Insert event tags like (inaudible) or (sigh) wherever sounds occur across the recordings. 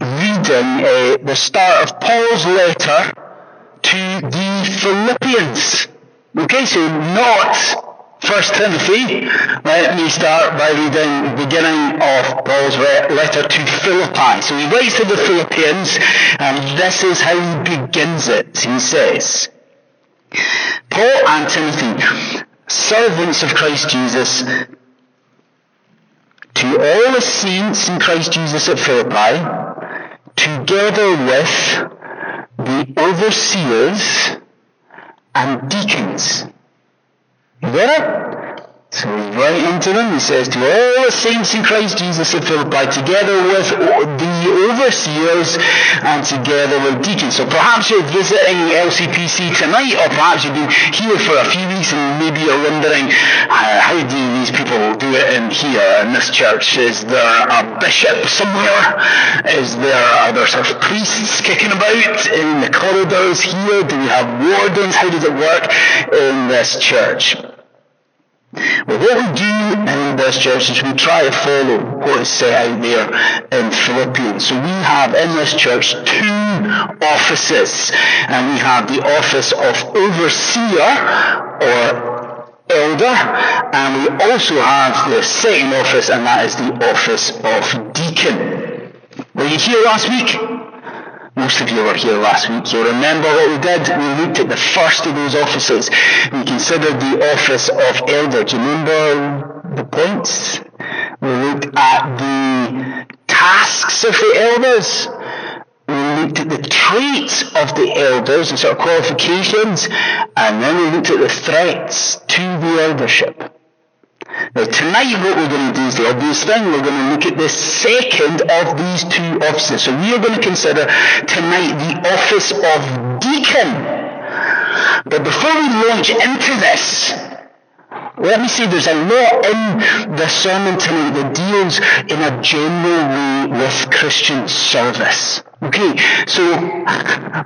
reading uh, the start of Paul's letter to the Philippians. Okay, so not First Timothy, let me start by reading the beginning of Paul's letter to Philippi. So he writes to the Philippians, and this is how he begins it. He says, Paul and Timothy, servants of Christ Jesus, to all the saints in Christ Jesus at Philippi, together with the overseers and deacons you it? So he's writing to them, he says, to all the saints in Christ Jesus at Philippi, together with the overseers and together with deacons. So perhaps you're visiting LCPC tonight, or perhaps you've been here for a few weeks and maybe you're wondering, uh, how do these people do it in here in this church? Is there a bishop somewhere? Is there, are there sort of priests kicking about in the corridors here? Do we have wardens? How does it work in this church? But what we do in this church is we try to follow what is set out there in Philippians. So we have in this church two offices, and we have the office of overseer or elder, and we also have the second office, and that is the office of deacon. Were you here last week? Most of you were here last week. You'll remember what we did. We looked at the first of those offices. We considered the office of elder. Do you remember the points? We looked at the tasks of the elders. We looked at the traits of the elders and sort of qualifications. And then we looked at the threats to the eldership. Now tonight what we're going to do is the obvious thing. We're going to look at the second of these two offices. So we are going to consider tonight the office of deacon. But before we launch into this, let me say there's a lot in the sermon tonight that deals in a general way with Christian service. Okay, so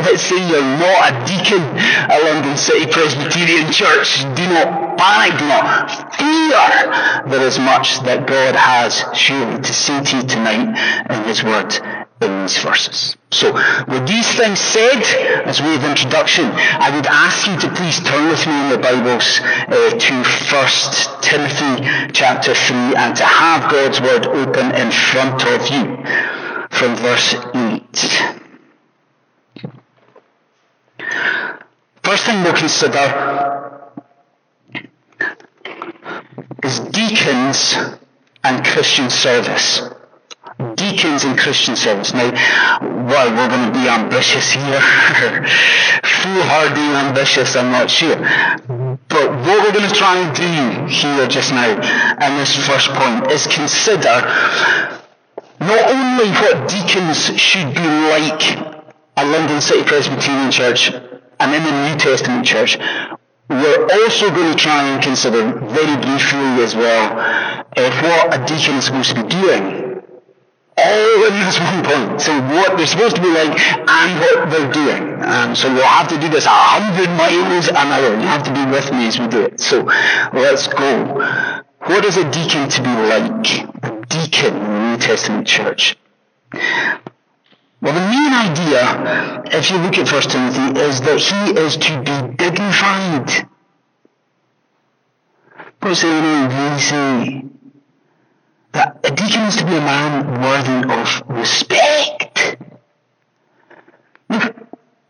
let's say you're not a deacon at London City Presbyterian Church. Do not panic, do not fear. There is much that God has surely to say to you tonight in His Word in these verses. So, with these things said, as way of introduction, I would ask you to please turn with me in the Bibles uh, to 1 Timothy chapter 3 and to have God's Word open in front of you from verse 8. First thing we'll consider is deacons and Christian service. Deacons and Christian service. Now, well, we're going to be ambitious here. (laughs) Foolhardy ambitious, I'm not sure. But what we're going to try and do here just now, in this first point, is consider not only what deacons should be like at London City Presbyterian Church and in the New Testament church, we're also going to try and consider very briefly as well uh, what a deacon is supposed to be doing. All in this (laughs) one point. So what they're supposed to be like and what they're doing. Um, so we'll have to do this a hundred miles an hour. You have to be with me as we do it. So let's go. What is a deacon to be like? Deacon in the New Testament church? Well, the main idea, if you look at 1 Timothy, is that he is to be dignified. Does it really say? That a deacon is to be a man worthy of respect. Look,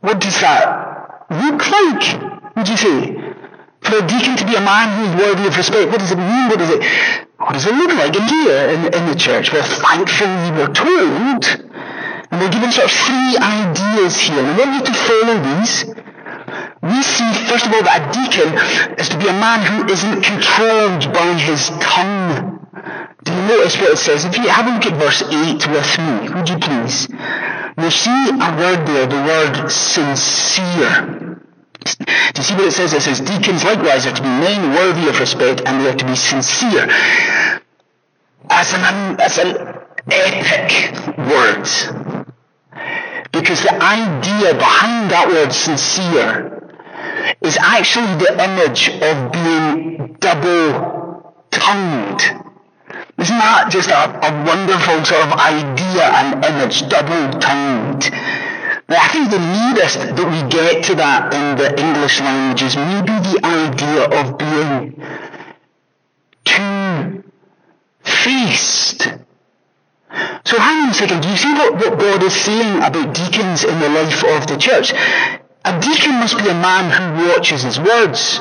what does that look like? Would you say? For a deacon to be a man who is worthy of respect, what does it mean? What does it, what does it look like in here in, in the church? Well, thankfully we're told, and we're given sort of three ideas here, and want you to follow these. We see, first of all, that a deacon is to be a man who isn't controlled by his tongue. Do you notice what it says? If you have a look at verse 8 with me, would you please? You see a word there, the word sincere. Do you see what it says? It says, Deacons likewise are to be men worthy of respect and they are to be sincere. As an, as an epic word. Because the idea behind that word sincere is actually the image of being double tongued. Isn't that just a, a wonderful sort of idea and image, double-tongued? I think the nearest that we get to that in the English language is maybe the idea of being two-faced. So hang on a second, do you see what, what God is saying about deacons in the life of the church? A deacon must be a man who watches his words.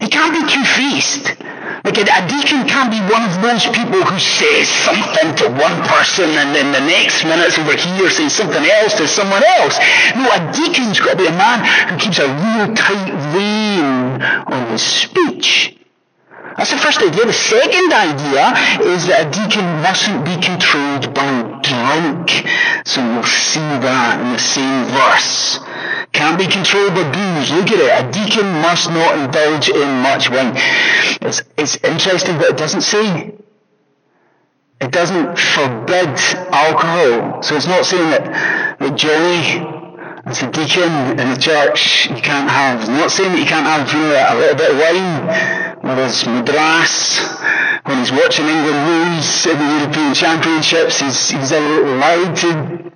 He can't be two-faced. Like a, a deacon can't be one of those people who says something to one person and then the next minute over here says something else to someone else. No, a deacon's got to be a man who keeps a real tight rein on his speech. That's the first idea. The second idea is that a deacon mustn't be controlled by drink. So you'll see that in the same verse. Can't be controlled by booze. Look at it. A deacon must not indulge in much wine. It's, it's interesting that it doesn't say. It doesn't forbid alcohol. So it's not saying that, that Johnny as a deacon in the church, you can't have, not saying that you can't have you know, a little bit of wine with his madras when he's watching England lose in the European Championships, he's, he's allowed to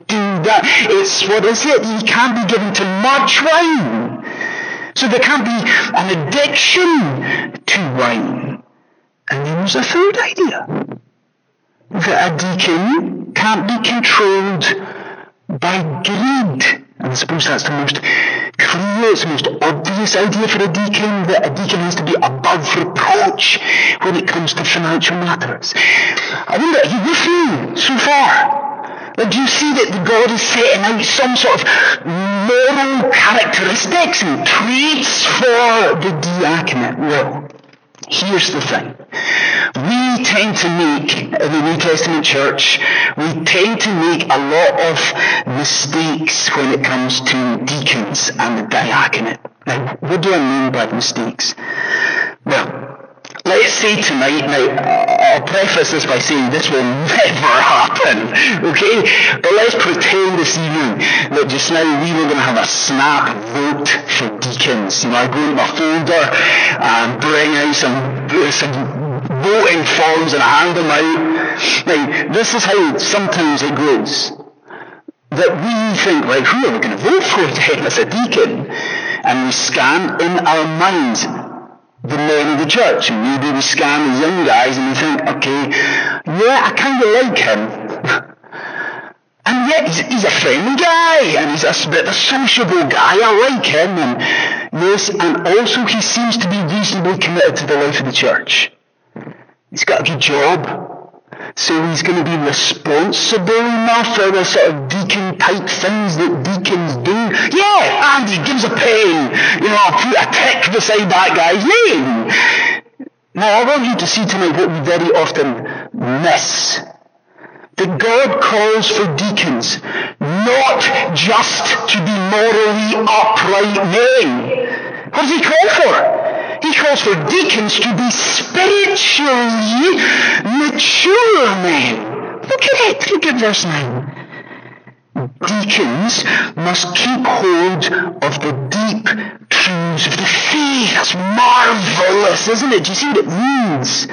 do that. It's, what is it? He can't be given to much wine. So there can't be an addiction to wine. And then there's a third idea. That a deacon can't be controlled by greed. And I suppose that's the most clear, it's the most obvious idea for a deacon, that a deacon has to be above reproach when it comes to financial matters. I wonder, are you with me so far? Like, do you see that the God is setting out some sort of moral characteristics and traits for the diaconate? Well, Here's the thing. We tend to make, in the New Testament church, we tend to make a lot of mistakes when it comes to deacons and the diaconate. Now, what do I mean by mistakes? Well, let's say tonight, now, I'll preface this by saying this will (laughs) never happen, okay? But let's pretend this evening that just now we were going to have a snap vote for deacons. You know, I go into my folder and bring out some, some voting forms and I hand them out. Now, this is how sometimes it goes. That we think, like, who are we going to vote for (laughs) then as a deacon? And we scan in our minds the men of the church. And maybe we scan the young guys and we think, okay, yeah, I kind of like him. (laughs) and yet he's, he's, a friendly guy and he's a bit of a sociable guy. I like him. And yes, and also he seems to be reasonably committed to the life of the church. He's got a good job. So he's going to be responsible enough for the sort of deacon type things that deacons do. Yeah, and he gives a pen. You know, I'll put a tick beside that guy's name. Now I want you to see tonight what we very often miss. That God calls for deacons not just to be morally upright men. What does he call for? He calls for deacons to be spiritually mature men. Look at it. Look at verse 9. Deacons must keep hold of the deep truths of the faith. That's marvelous, isn't it? Do you see what it means?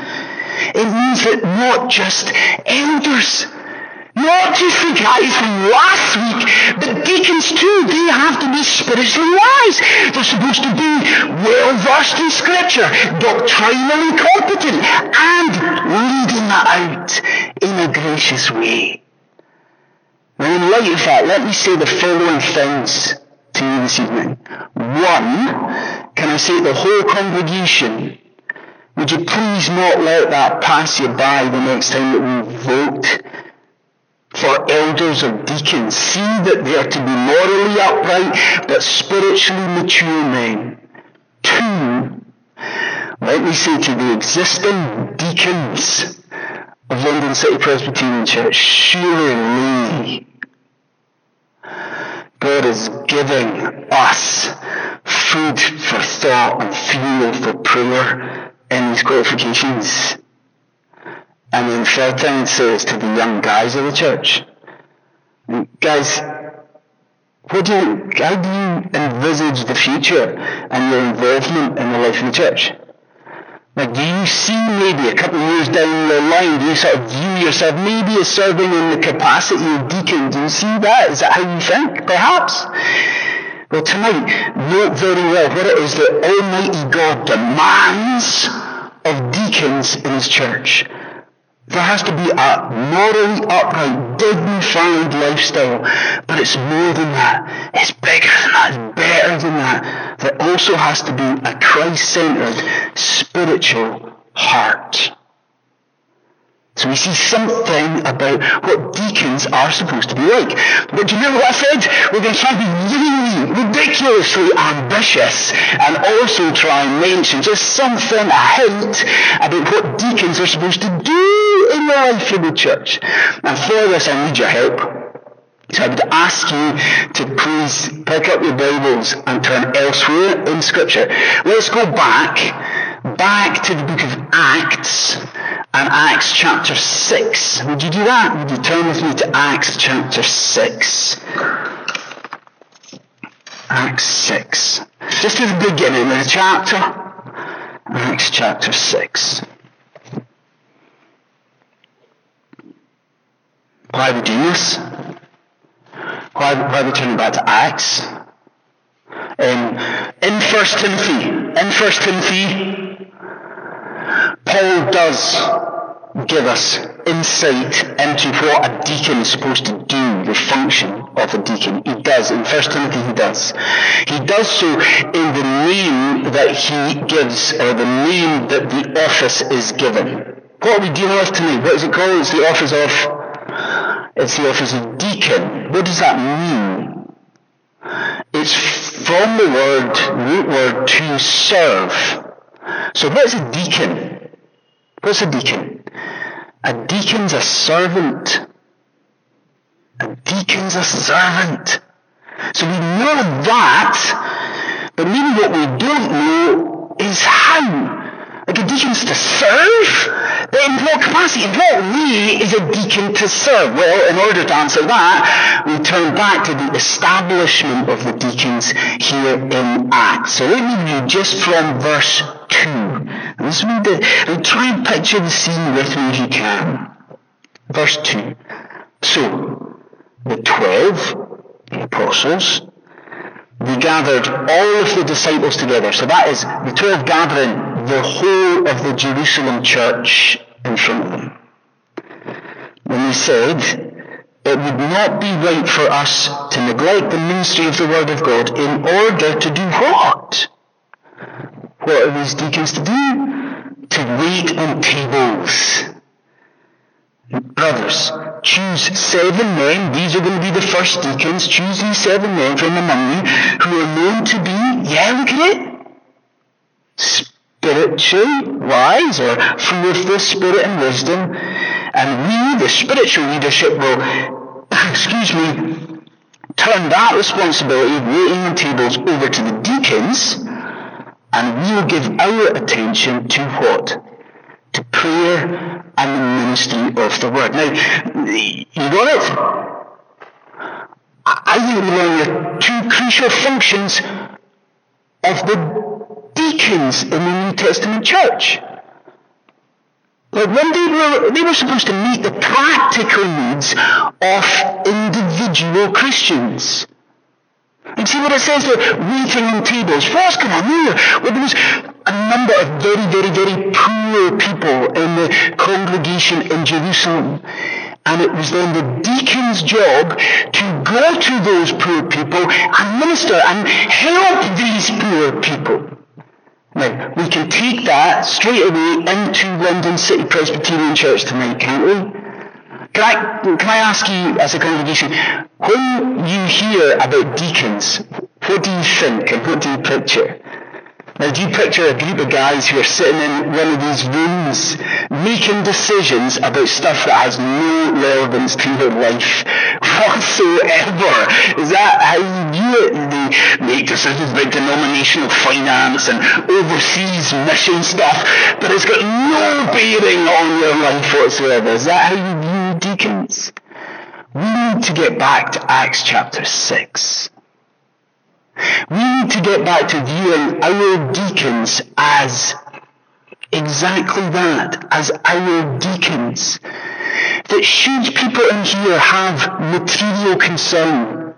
It means that not just elders, not just the guys from last week, but deacons too. They have to be spiritually wise. They're supposed to be well versed in scripture, doctrinally competent, and leading that out in a gracious way. Now in light of that, let me say the following things to you this evening. One, can I say the whole congregation, would you please not let that pass you by the next time that we vote for elders or deacons. See that they are to be morally upright but spiritually mature men. Two, let me say to the existing deacons of London City Presbyterian Church, surely God is giving us food for thought and fuel for prayer in these qualifications. And then it says to the young guys of the church, guys, what do you, how do you envisage the future and your involvement in the life of the church? Like, do you see maybe a couple of years down the line, do you sort of view yourself maybe as serving in the capacity of deacon? Do you see that? Is that how you think? Perhaps. Well, tonight, note very well what it is that Almighty God demands of deacons in His church. There has to be a morally upright, dignified lifestyle, but it's more than that. It's bigger than that. It's better than that. There also has to be a Christ-centered, spiritual heart. So we see something about what deacons are supposed to be like. But do you remember what I said? We're going to be really ridiculously ambitious and also try and mention just something, a hint about what deacons are supposed to do in the life of the church. And for this I need your help. So I would ask you to please pick up your Bibles and turn elsewhere in Scripture. Let's go back, back to the book of Acts and Acts chapter 6. Would you do that? Would you turn with me to Acts chapter 6? Acts 6. Just at the beginning of the chapter. Acts chapter 6. Why are we doing this? Why, why are we turning back to Acts? Um, in First Timothy, in First Timothy, Paul does give us insight into what a deacon is supposed to do, the function of a deacon. He does. In 1 Timothy he does. He does so in the name that he gives, or the name that the office is given. What are we dealing with tonight? What is it called? It's the office of, it's the office of deacon. What does that mean? It's from the word, root word, to serve. So what is a deacon? What's a deacon? A deacon's a servant. A deacon's a servant. So we know that, but maybe what we don't know is how. Like a deacon's to serve? But in what capacity? In what way is a deacon to serve? Well, in order to answer that, we turn back to the establishment of the deacons here in Acts. So let me read just from verse 2. Let's read it and try and picture the scene with me if you can. Verse 2. So, the twelve, the apostles, they gathered all of the disciples together. So that is the twelve gathering the whole of the Jerusalem church in front of them. When they said, it would not be right for us to neglect the ministry of the Word of God in order to do what? What are these deacons to do? To wait on tables. Brothers, choose seven men. These are going to be the first deacons. Choose these seven men from among you who are known to be, yeah, look at it, spiritually wise or full of the Spirit and wisdom. And we, the spiritual leadership, will, (coughs) excuse me, turn that responsibility of waiting on tables over to the deacons and we will give our attention to what? To prayer and the ministry of the word. Now, you got it? I think we learn the two crucial functions of the deacons in the New Testament church. Like when they were, they were supposed to meet the practical needs of individual Christians. And see what it says there? Waiting on tables. What's going on? Well, there was a number of very, very, very poor people in the congregation in Jerusalem. And it was then the deacon's job to go to those poor people and minister and help these poor people. Now, we can take that straight away into London City Presbyterian Church tonight, can't we? Can I, can I ask you as a congregation, when you hear about deacons, what do you think and what do you picture? Now, do you picture a group of guys who are sitting in one of these rooms making decisions about stuff that has no relevance to their life whatsoever? Is that how you view it? They make decisions about denominational finance and overseas mission stuff, but it's got no bearing on your life whatsoever. Is that how you deacons? We need to get back to Acts chapter 6. We need to get back to viewing our deacons as exactly that as our deacons. That should people in here have material concern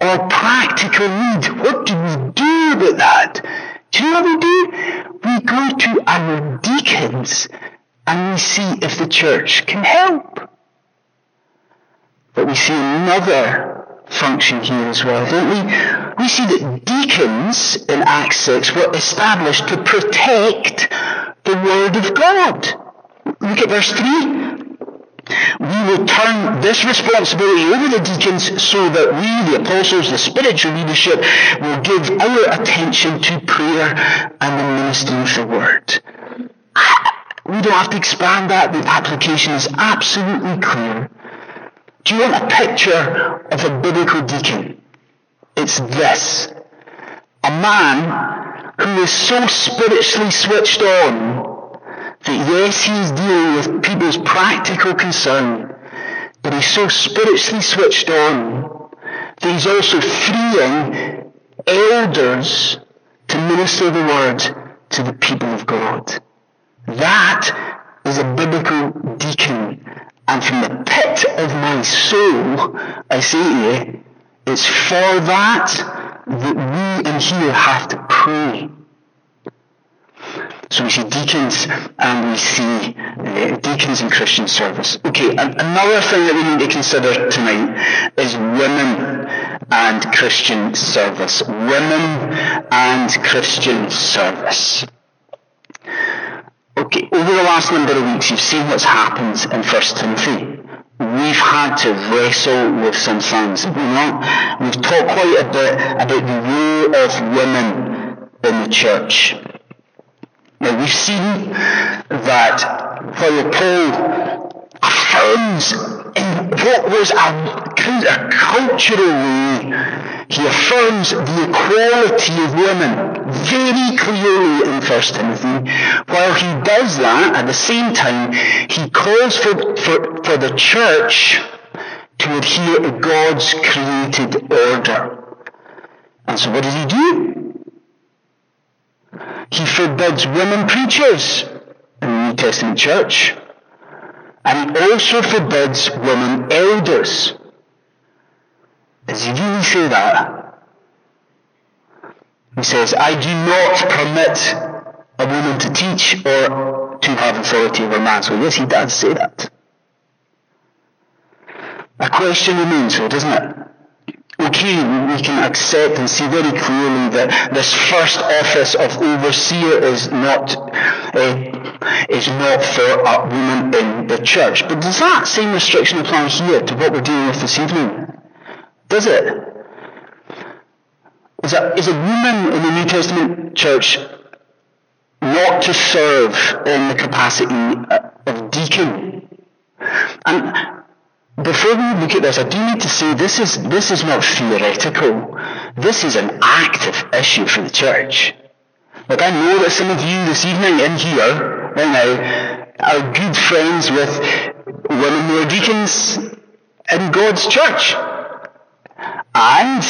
or practical need, what do we do about that? Do you know what we do? We go to our deacons and we see if the church can help. But we see another function here as well, don't we? We see that deacons in Acts 6 were established to protect the Word of God. Look at verse 3 we will turn this responsibility over the deacons so that we, the apostles, the spiritual leadership, will give our attention to prayer and the ministering of the word. We don't have to expand that. The application is absolutely clear. Do you want a picture of a biblical deacon? It's this. A man who is so spiritually switched on that yes, he's dealing with people's practical concern, but he's so spiritually switched on that he's also freeing elders to minister the word to the people of God. That is a biblical deacon. And from the pit of my soul, I say to you, it's for that that we in here have to pray. So we see deacons and we see uh, deacons in Christian service. Okay, another thing that we need to consider tonight is women and Christian service. Women and Christian service. Over the last number of weeks, you've seen what's happened in 1 Timothy. We've had to wrestle with some things. You know, we've talked quite a bit about the role of women in the church. Now, we've seen that while Paul affirms in what was a, a cultural way he affirms the equality of women very clearly in 1 Timothy. While he does that, at the same time, he calls for, for, for the church to adhere to God's created order. And so what does he do? He forbids women preachers in the New Testament church. And he also forbids women elders. He really say that? He says, I do not permit a woman to teach or to have authority over man. So yes, he does say that. A question remains though, doesn't it? Okay, we can accept and see very clearly that this first office of overseer is not uh, is not for a woman in the church. But does that same restriction apply here to what we're dealing with this evening? Does it? Is a, is a woman in the New Testament church not to serve in the capacity uh, of deacon? And before we look at this, I do need to say this is, this is not theoretical. This is an active issue for the church. Like I know that some of you this evening in here, right now, are good friends with women who are deacons in God's church. And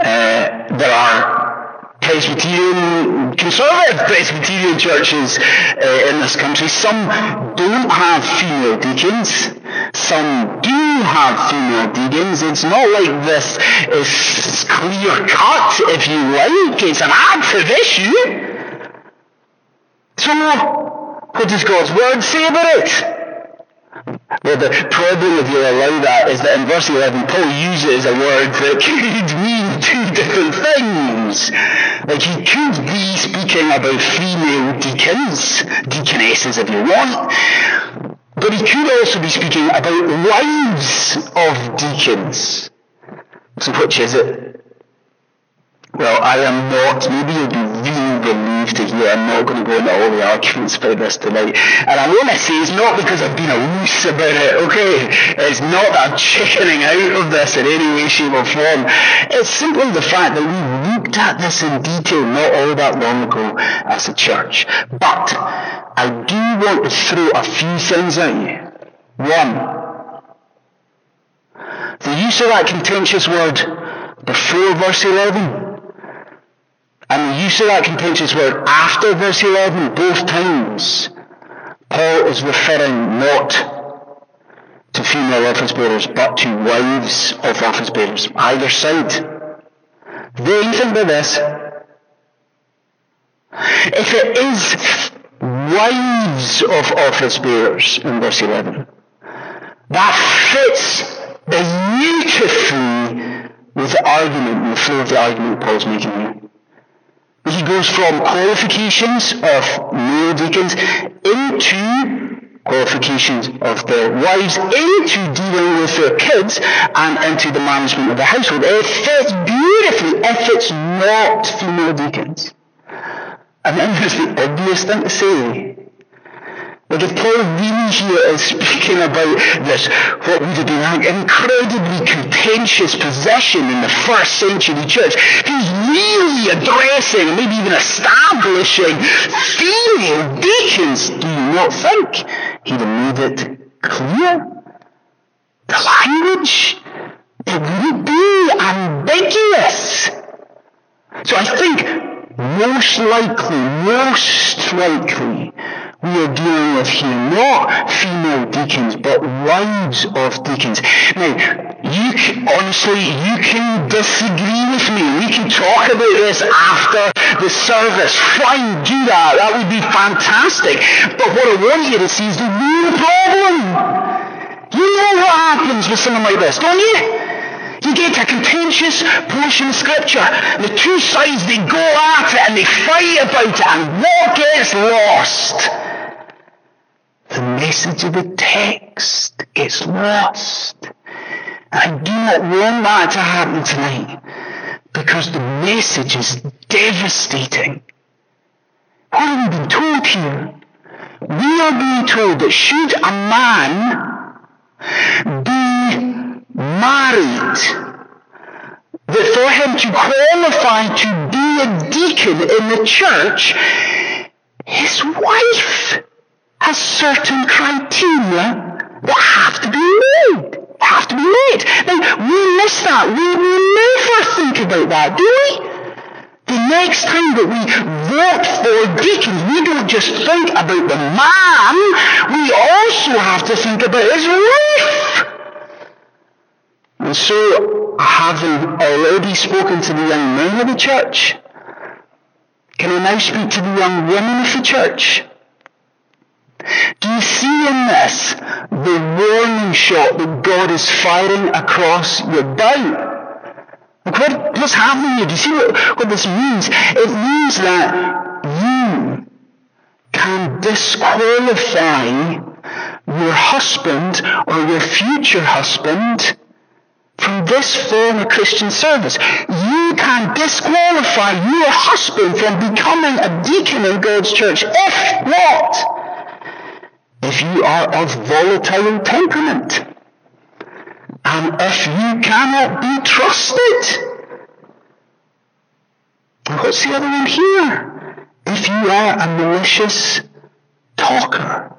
uh, there are Presbyterian, conservative Presbyterian churches uh, in this country. Some don't have female deacons. Some do have female deacons. It's not like this is clear cut, if you like. It's an active issue. So, what does God's word say about it? Well, the problem, if you allow that, is that in verse 11, Paul uses a word that (laughs) could mean two different things. Like he could be speaking about female deacons, deaconesses if you want, but he could also be speaking about wives of deacons. So which is it? Well, I am not. Maybe you'll be really relieved to hear I'm not going to go into all the arguments about this tonight. And I want to say it's not because I've been a loose about it, okay? It's not that I'm chickening out of this in any way, shape or form. It's simply the fact that we looked at this in detail not all that long ago as a church. But I do want to throw a few things at you. One, the use of that contentious word before verse 11 And the use of that contentious word after verse 11, both times, Paul is referring not to female office bearers, but to wives of office bearers, either side. Very think about this. If it is wives of office bearers in verse 11, that fits beautifully with the argument and the flow of the argument Paul's making here. He goes from qualifications of male deacons into qualifications of their wives, into dealing with their kids, and into the management of the household. It fits beautifully if it's not female deacons. And then there's the obvious thing to say. Like if Paul really here is speaking about this, what would have been an incredibly contentious possession in the first century church, he's really addressing, maybe even establishing female deacons. Do you not think he'd have made it clear? The language, it wouldn't be ambiguous. So I think most likely, most likely, we are dealing with here not female deacons, but wives of deacons. Now, you can, honestly, you can disagree with me. We can talk about this after the service. Fine, do that. That would be fantastic. But what I want you to see is the real problem. You know what happens with something like this, don't you? You get a contentious portion of scripture. The two sides, they go at it and they fight about it. And what gets lost? The message of the text gets lost. I do not want that to happen tonight because the message is devastating. What have we been told here? We are being told that should a man be married, that for him to qualify to be a deacon in the church, his wife has certain criteria that have to be made. Have to be made. Now, we miss that. We, we never think about that, do we? The next time that we vote for deacons, we don't just think about the man, we also have to think about his wife. And so, having already spoken to the young men of the church, can I now speak to the young women of the church? You see in this the warning shot that God is firing across your doubt? What, what's happening here? Do you see what, what this means? It means that you can disqualify your husband or your future husband from this form of Christian service. You can disqualify your husband from becoming a deacon in God's church if what? If you are of volatile temperament, and if you cannot be trusted. what's the other one here? If you are a malicious talker.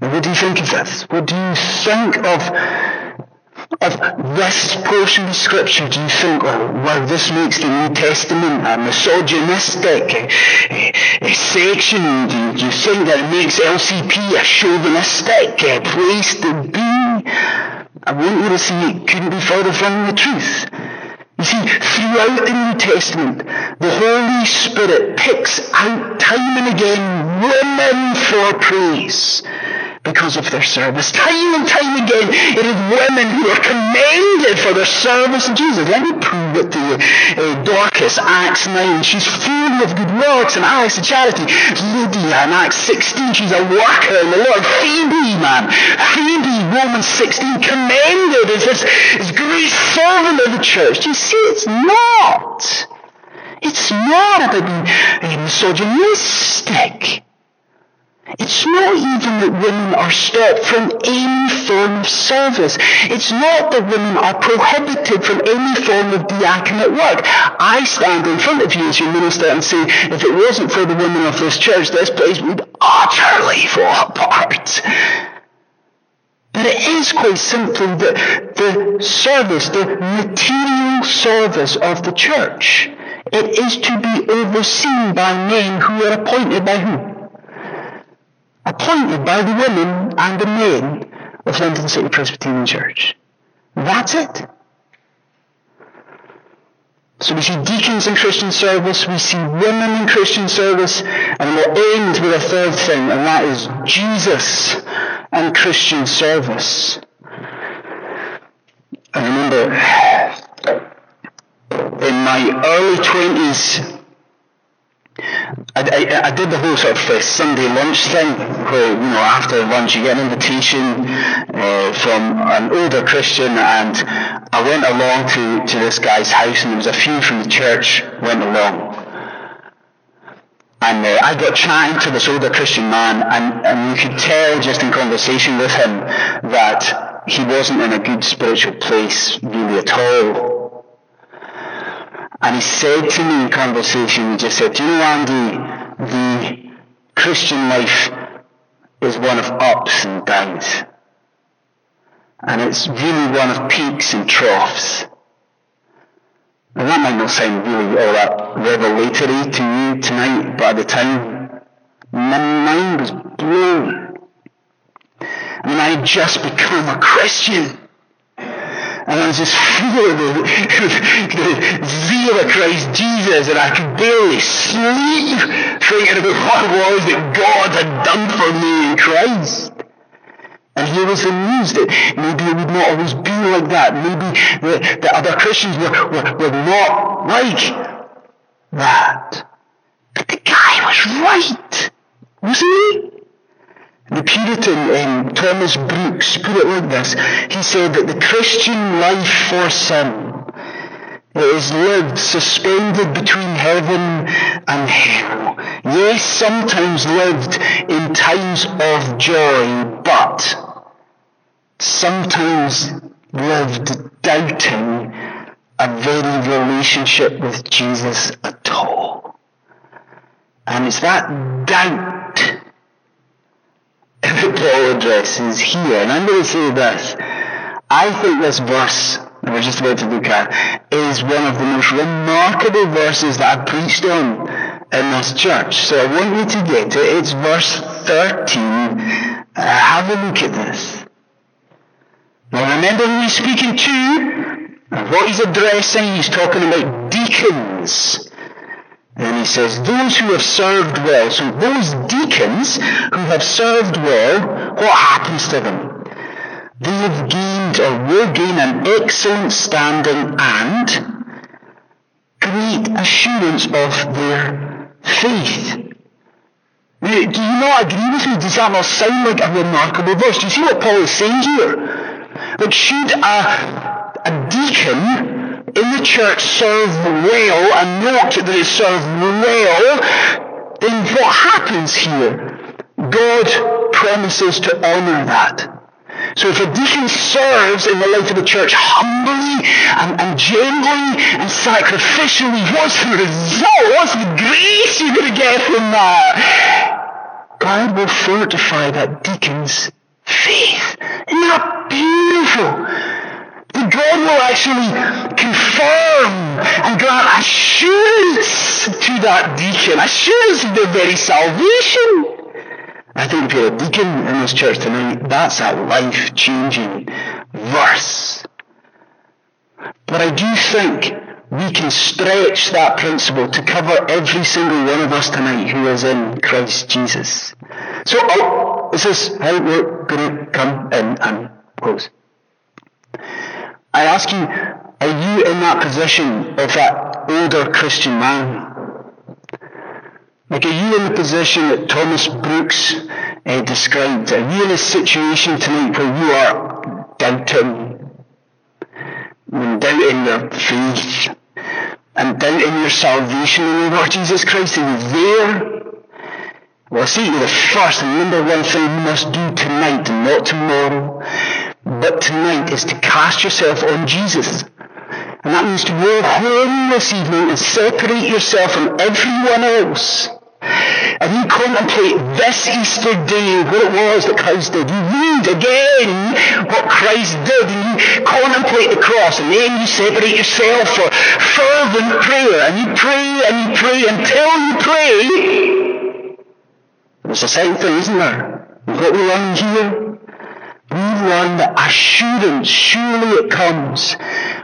What do you think of this? What do you think of of this portion of Scripture do you think, oh, well, this makes the New Testament a misogynistic a, a section? Do, you think that it makes LCP a chauvinistic a place to be? I want you to see it couldn't be further from the truth. You see, throughout the New Testament, the Holy Spirit picks out time and again women for praise because of their service. Time and time again, it is women who are commended for their service to Jesus. Let me prove it to you. Uh, Dorcas, Acts 9, she's full of good works and acts of charity. Lydia in Acts 16, she's a worker in the Lord. Phoebe, man. Phoebe, Romans 16, commended as this, this great servant of the church. Do you see, it's not. It's not about being misogynistic. It's not even that women are stopped from any form of service. It's not that women are prohibited from any form of diaconate work. I stand in front of you as your minister and say, if it wasn't for the women of this church, this place would utterly fall apart. But it is quite simply that the service, the material service of the church It is to be overseen by men who are appointed by who? Appointed by the women and the men of London City Presbyterian Church. That's it. So we see deacons in Christian service, we see women in Christian service, and we'll end with a third thing, and that is Jesus and Christian service. I remember in my early 20s, I, I, I, did the whole sort of uh, Sunday lunch thing where, you know, after lunch you get an invitation uh, from an older Christian and I went along to, to this guy's house and there was a few from the church went along. And uh, I got chatting to this older Christian man and, and you could tell just in conversation with him that he wasn't in a good spiritual place really at all and he said to me in conversation, he just said, Do you know, Andy, the Christian life is one of ups and downs. And it's really one of peaks and troughs. And that might not sound really all that revelatory to you tonight, but at the time, my mind was blown. I mean, I had just become a Christian. And I was just full of the, zeal of Christ Jesus, and I could barely sleep thinking about what it was that God had done for me in Christ. And here was news that maybe it would not always be like that. Maybe the, the other Christians were, were, were not like that. But the guy was right, wasn't he? The Puritan um, Thomas Brooks put it like this. He said that the Christian life for sin is lived suspended between heaven and hell. Yes, sometimes lived in times of joy, but sometimes lived doubting a very relationship with Jesus at all. And it's that doubt Paul addresses here. And I'm going to say this. I think this verse that we're just about to look at is one of the most remarkable verses that I've preached on in this church. So I want you to get to it. It's verse 13. Uh, have a look at this. Now remember who he's speaking to and what he's addressing. He's talking about deacons. And he says, those who have served well, so those deacons who have served well, what happens to them? They have gained or will gain an excellent standing and great assurance of their faith. Do you not agree with me? Does that not sound like a remarkable verse? Do you see what Paul is saying here? Like, should a, a deacon in the church serve well and not that they serve well, then what happens here? God promises to honour that. So if a deacon serves in the life of the church humbly and, and gently and sacrificially, what's the result? What's the grace you're going to get from that? God will fortify that deacon's faith. Isn't that beautiful? God will actually confirm and grant assurance to that deacon, assurance of their very salvation. I think if you're a deacon in this church tonight, that's a life changing verse. But I do think we can stretch that principle to cover every single one of us tonight who is in Christ Jesus. So, oh, this is how we're going to come in and close. I ask you, are you in that position of that older Christian man? Like, are you in the position that Thomas Brooks uh, described? Are you in a situation tonight where you are doubting, doubting your faith, and doubting your salvation in the Lord Jesus Christ? Are you there? Well, see, the first and number one thing you must do tonight and not tomorrow but tonight is to cast yourself on Jesus. And that means to go home this evening and separate yourself from everyone else and you contemplate this Easter day, what it was that Christ did, you read again what Christ did, and you contemplate the cross, and then you separate yourself for fervent prayer, and you pray and you pray until you pray. It's a second thing, isn't there? What we learn here learn that assurance, surely it comes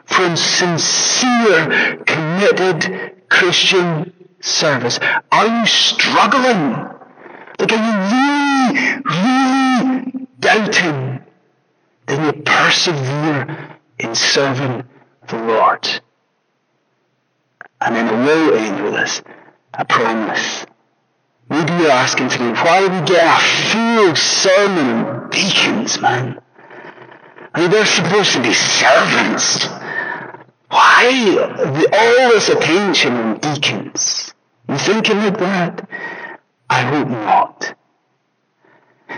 from sincere, committed Christian service. Are you struggling? Like, are you really, really doubting? Then you persevere in serving the Lord. And then it will end I promise. Maybe you're asking today, why do we get a full sermon on deacons, man? I mean, they're supposed to be servants. Why all this attention on deacons? You thinking like that? I hope not.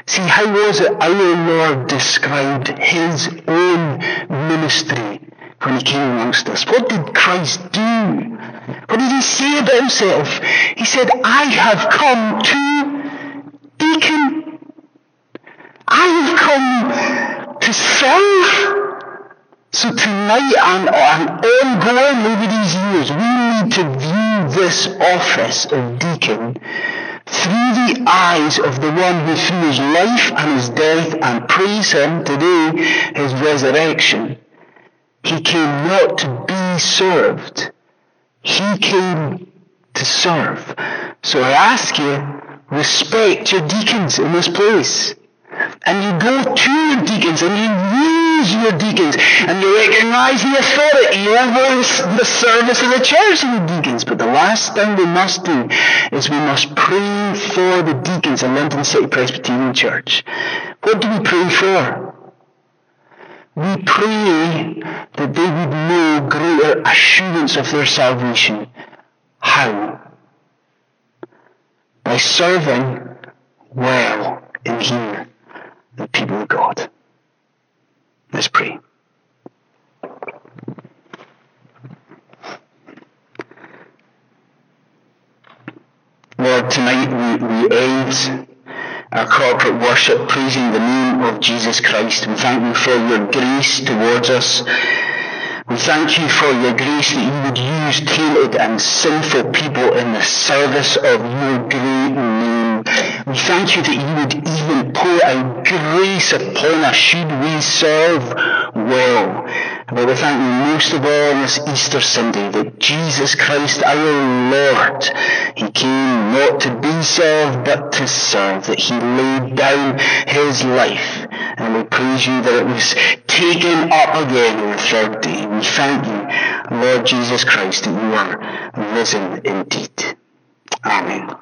See, how was it our Lord described his own ministry when he came amongst us? What did Christ do? What did about himself? He said, I have come to deacon. I have come to serve. So tonight and, and ongoing over these years, we need to view this office of deacon through the eyes of the one who through his life and his death and praise him today, his resurrection, he came not to be served, he came to serve. So I ask you, respect your deacons in this place. And you go to your deacons and you use your deacons and you recognize the authority over the service of the church and the deacons. But the last thing we must do is we must pray for the deacons in London City Presbyterian Church. What do we pray for? We pray that they would know greater assurance of their salvation. How? By serving well in here the people of God. Let's pray. Lord, tonight we, we end our corporate worship praising the name of Jesus Christ. We thank you for your grace towards us. We thank you for your grace that you would use tainted and sinful people in the service of your great name. We thank you that you would even pour out grace upon us should we serve well. But we thank you most of all on this Easter Sunday that Jesus Christ our Lord, He came not to be served but to serve, that He laid down His life. And we praise you that it was taken up again on the third day. We thank you, Lord Jesus Christ, that you are risen indeed. Amen.